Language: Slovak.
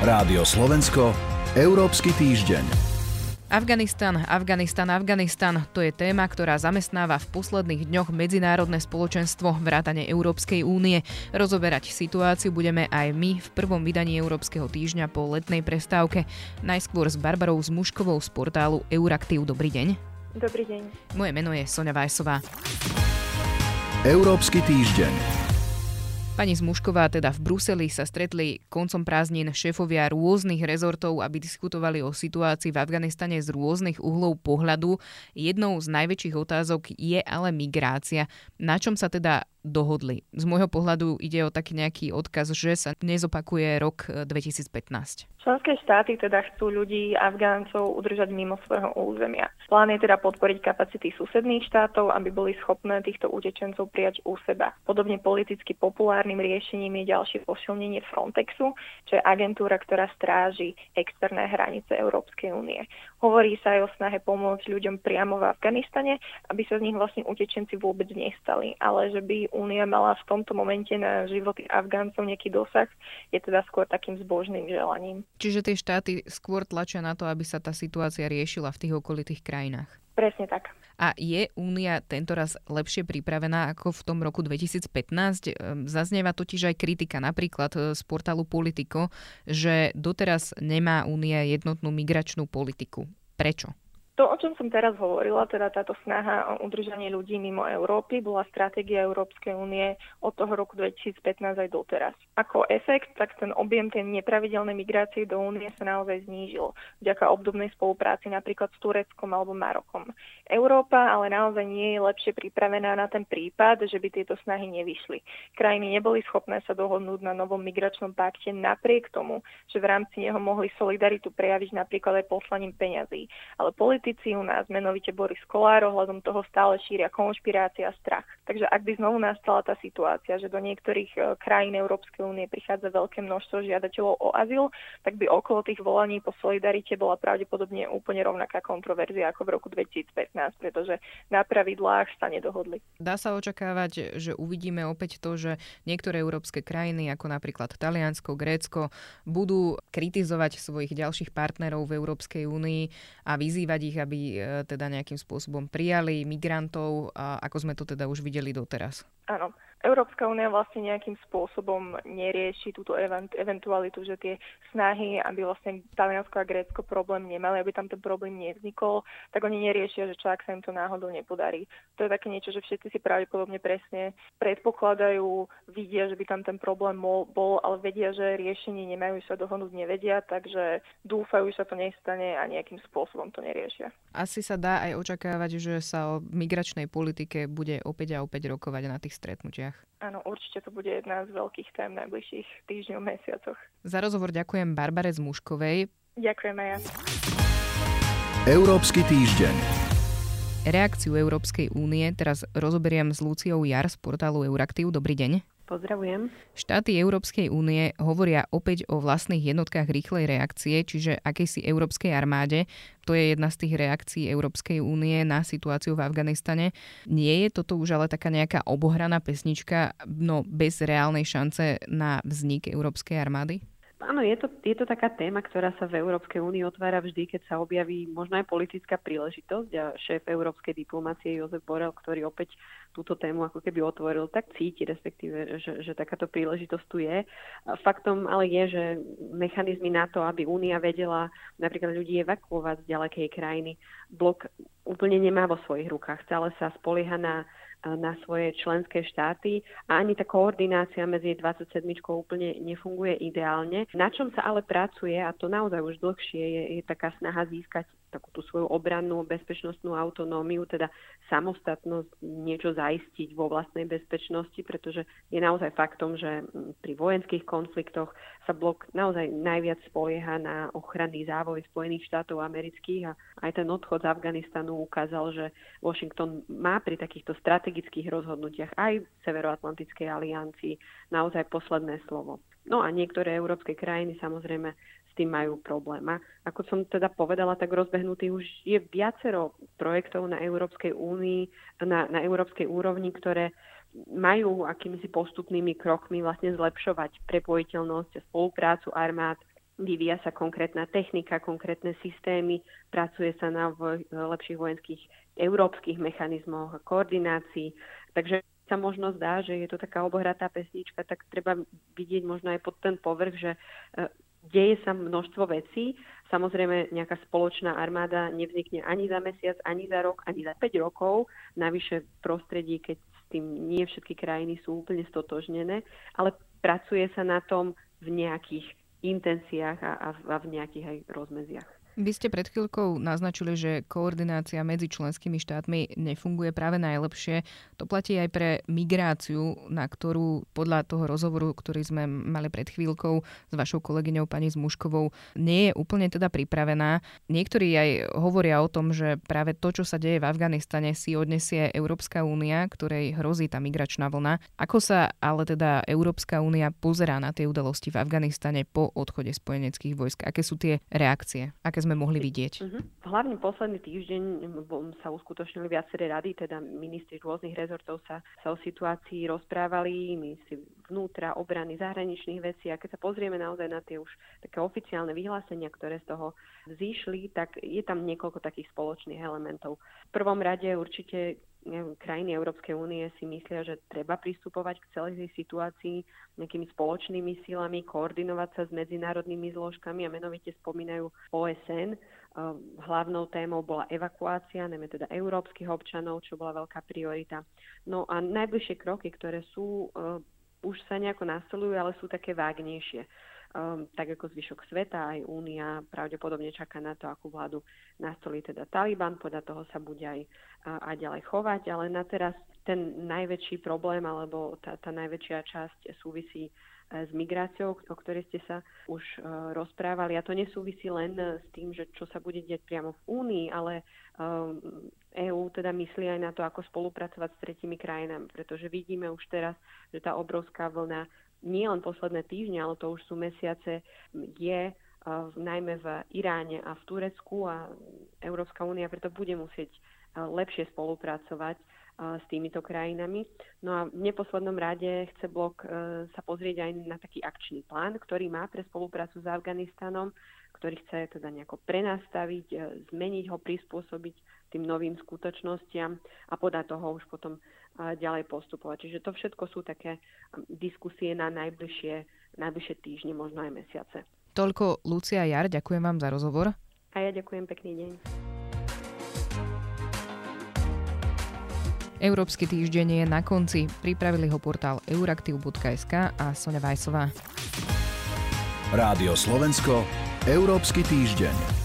Rádio Slovensko, Európsky týždeň. Afganistan, Afganistan, Afganistan, to je téma, ktorá zamestnáva v posledných dňoch medzinárodné spoločenstvo vrátane Európskej únie. Rozoberať situáciu budeme aj my v prvom vydaní Európskeho týždňa po letnej prestávke. Najskôr s Barbarou Zmuškovou z portálu Euraktiv. Dobrý deň. Dobrý deň. Moje meno je Sonja Vajsová. Európsky týždeň. Pani Zmušková teda v Bruseli sa stretli koncom prázdnin šéfovia rôznych rezortov, aby diskutovali o situácii v Afganistane z rôznych uhlov pohľadu. Jednou z najväčších otázok je ale migrácia. Na čom sa teda dohodli. Z môjho pohľadu ide o taký nejaký odkaz, že sa nezopakuje rok 2015. E, Členské štáty teda chcú ľudí, Afgáncov, udržať mimo svojho územia. Plán je teda podporiť kapacity susedných štátov, aby boli schopné týchto utečencov prijať u seba. Podobne politicky populárnym riešením je ďalšie posilnenie Frontexu, čo je agentúra, ktorá stráži externé hranice Európskej únie. Hovorí sa aj o snahe pomôcť ľuďom priamo v Afganistane, aby sa z nich vlastne utečenci vôbec nestali, ale že by Únia mala v tomto momente na životy Afgáncov nejaký dosah, je teda skôr takým zbožným želaním. Čiže tie štáty skôr tlačia na to, aby sa tá situácia riešila v tých okolitých krajinách. Presne tak. A je Únia tentoraz lepšie pripravená ako v tom roku 2015? Ehm, zaznieva totiž aj kritika napríklad e, z portálu Politico, že doteraz nemá Únia jednotnú migračnú politiku. Prečo? To, o čom som teraz hovorila, teda táto snaha o udržanie ľudí mimo Európy, bola stratégia Európskej únie od toho roku 2015 aj doteraz. Ako efekt, tak ten objem tej nepravidelnej migrácie do únie sa naozaj znížil vďaka obdobnej spolupráci napríklad s Tureckom alebo Marokom. Európa ale naozaj nie je lepšie pripravená na ten prípad, že by tieto snahy nevyšli. Krajiny neboli schopné sa dohodnúť na novom migračnom pakte napriek tomu, že v rámci neho mohli solidaritu prejaviť napríklad aj poslaním peňazí. Ale politi- politici u nás, menovite Boris Kolár, ohľadom toho stále šíria konšpirácia a strach. Takže ak by znovu nastala tá situácia, že do niektorých e, krajín Európskej únie prichádza veľké množstvo žiadateľov o azyl, tak by okolo tých volaní po solidarite bola pravdepodobne úplne rovnaká kontroverzia ako v roku 2015, pretože na pravidlách sa nedohodli. Dá sa očakávať, že uvidíme opäť to, že niektoré európske krajiny, ako napríklad Taliansko, Grécko, budú kritizovať svojich ďalších partnerov v Európskej únii a vyzývať ich, aby e, teda nejakým spôsobom prijali migrantov, ako sme to teda už videli doteraz. Áno. Európska únia vlastne nejakým spôsobom nerieši túto event, eventualitu, že tie snahy, aby vlastne Taliansko a Grécko problém nemali, aby tam ten problém nevznikol, tak oni neriešia, že čo ak sa im to náhodou nepodarí. To je také niečo, že všetci si pravdepodobne presne predpokladajú, vidia, že by tam ten problém bol, ale vedia, že riešenie nemajú sa dohodnúť, nevedia, takže dúfajú, že sa to nestane a nejakým spôsobom to neriešia. Asi sa dá aj očakávať, že sa o migračnej politike bude opäť a opäť rokovať na tých stretnutiach. Áno, určite to bude jedna z veľkých tém najbližších týždňov, mesiacoch. Za rozhovor ďakujem Barbare Zmuškovej. Ďakujem aj ja. Európsky týždeň. Reakciu Európskej únie teraz rozoberiem s Luciou Jar z portálu Euraktiv. Dobrý deň. Pozdravujem. Štáty Európskej únie hovoria opäť o vlastných jednotkách rýchlej reakcie, čiže akejsi európskej armáde. To je jedna z tých reakcií Európskej únie na situáciu v Afganistane. Nie je toto už ale taká nejaká obohraná pesnička, no bez reálnej šance na vznik Európskej armády? Áno, je to, je to taká téma, ktorá sa v Európskej únii otvára vždy, keď sa objaví možno aj politická príležitosť a šéf európskej diplomácie Jozef Borel, ktorý opäť túto tému ako keby otvoril, tak cíti, respektíve, že, že takáto príležitosť tu je. Faktom ale je, že mechanizmy na to, aby únia vedela napríklad ľudí evakuovať z ďalekej krajiny, blok úplne nemá vo svojich rukách. Stále sa spolieha na na svoje členské štáty a ani tá koordinácia medzi 27 úplne nefunguje ideálne. Na čom sa ale pracuje, a to naozaj už dlhšie, je, je taká snaha získať takú tú svoju obrannú bezpečnostnú autonómiu, teda samostatnosť, niečo zaistiť vo vlastnej bezpečnosti, pretože je naozaj faktom, že pri vojenských konfliktoch sa blok naozaj najviac spolieha na ochranný závoj Spojených štátov amerických a aj ten odchod z Afganistanu ukázal, že Washington má pri takýchto strategických rozhodnutiach aj v Severoatlantickej aliancii naozaj posledné slovo. No a niektoré európske krajiny samozrejme s tým majú problém. A ako som teda povedala, tak rozbehnutý už je viacero projektov na Európskej únii, na, na európskej úrovni, ktoré majú akýmisi postupnými krokmi vlastne zlepšovať prepojiteľnosť a spoluprácu armád vyvíja sa konkrétna technika, konkrétne systémy, pracuje sa na lepších vojenských európskych mechanizmoch a koordinácii. Takže sa možno zdá, že je to taká obohratá pesnička, tak treba vidieť možno aj pod ten povrch, že e, deje sa množstvo vecí. Samozrejme, nejaká spoločná armáda nevznikne ani za mesiac, ani za rok, ani za 5 rokov. Navyše v prostredí, keď s tým nie všetky krajiny sú úplne stotožnené, ale pracuje sa na tom v nejakých intenciách a, a v nejakých aj rozmeziach. Vy ste pred chvíľkou naznačili, že koordinácia medzi členskými štátmi nefunguje práve najlepšie. To platí aj pre migráciu, na ktorú podľa toho rozhovoru, ktorý sme mali pred chvíľkou s vašou kolegyňou pani Zmuškovou, nie je úplne teda pripravená. Niektorí aj hovoria o tom, že práve to, čo sa deje v Afganistane, si odnesie Európska únia, ktorej hrozí tá migračná vlna. Ako sa ale teda Európska únia pozerá na tie udalosti v Afganistane po odchode spojeneckých vojsk? Aké sú tie reakcie? Aké aké sme mohli vidieť? Uh-huh. Hlavne posledný týždeň sa uskutočnili viaceré rady, teda ministri rôznych rezortov sa, sa o situácii rozprávali, ministri vnútra, obrany, zahraničných vecí a keď sa pozrieme naozaj na tie už také oficiálne vyhlásenia, ktoré z toho vzýšli, tak je tam niekoľko takých spoločných elementov. V prvom rade určite krajiny Európskej únie si myslia, že treba pristupovať k celej tej situácii nejakými spoločnými silami, koordinovať sa s medzinárodnými zložkami a menovite spomínajú OSN. Ehm, hlavnou témou bola evakuácia, najmä teda európskych občanov, čo bola veľká priorita. No a najbližšie kroky, ktoré sú, ehm, už sa nejako nastolujú, ale sú také vágnejšie um, tak ako zvyšok sveta, aj Únia pravdepodobne čaká na to, akú vládu nastolí teda Taliban, podľa toho sa bude aj, aj ďalej chovať, ale na teraz ten najväčší problém alebo tá, tá najväčšia časť súvisí e, s migráciou, o ktorej ste sa už uh, rozprávali. A to nesúvisí len s tým, že čo sa bude diať priamo v Únii, ale EÚ teda myslí aj na to, ako spolupracovať s tretimi krajinami, pretože vidíme už teraz, že tá obrovská vlna nie len posledné týždne, ale to už sú mesiace, je uh, najmä v Iráne a v Turecku a Európska únia preto bude musieť uh, lepšie spolupracovať uh, s týmito krajinami. No a v neposlednom rade chce blok sa pozrieť aj na taký akčný plán, ktorý má pre spoluprácu s Afganistanom, ktorý chce teda nejako prenastaviť, zmeniť ho, prispôsobiť tým novým skutočnostiam a podľa toho už potom ďalej postupovať. Čiže to všetko sú také um, diskusie na najbližšie, najbližšie týždne, možno aj mesiace. Toľko Lucia Jar, ďakujem vám za rozhovor. A ja ďakujem, pekný deň. Európsky týždeň je na konci. Pripravili ho portál euraktiv.sk a Sonja Vajsová. Rádio Slovensko, Európsky týždeň.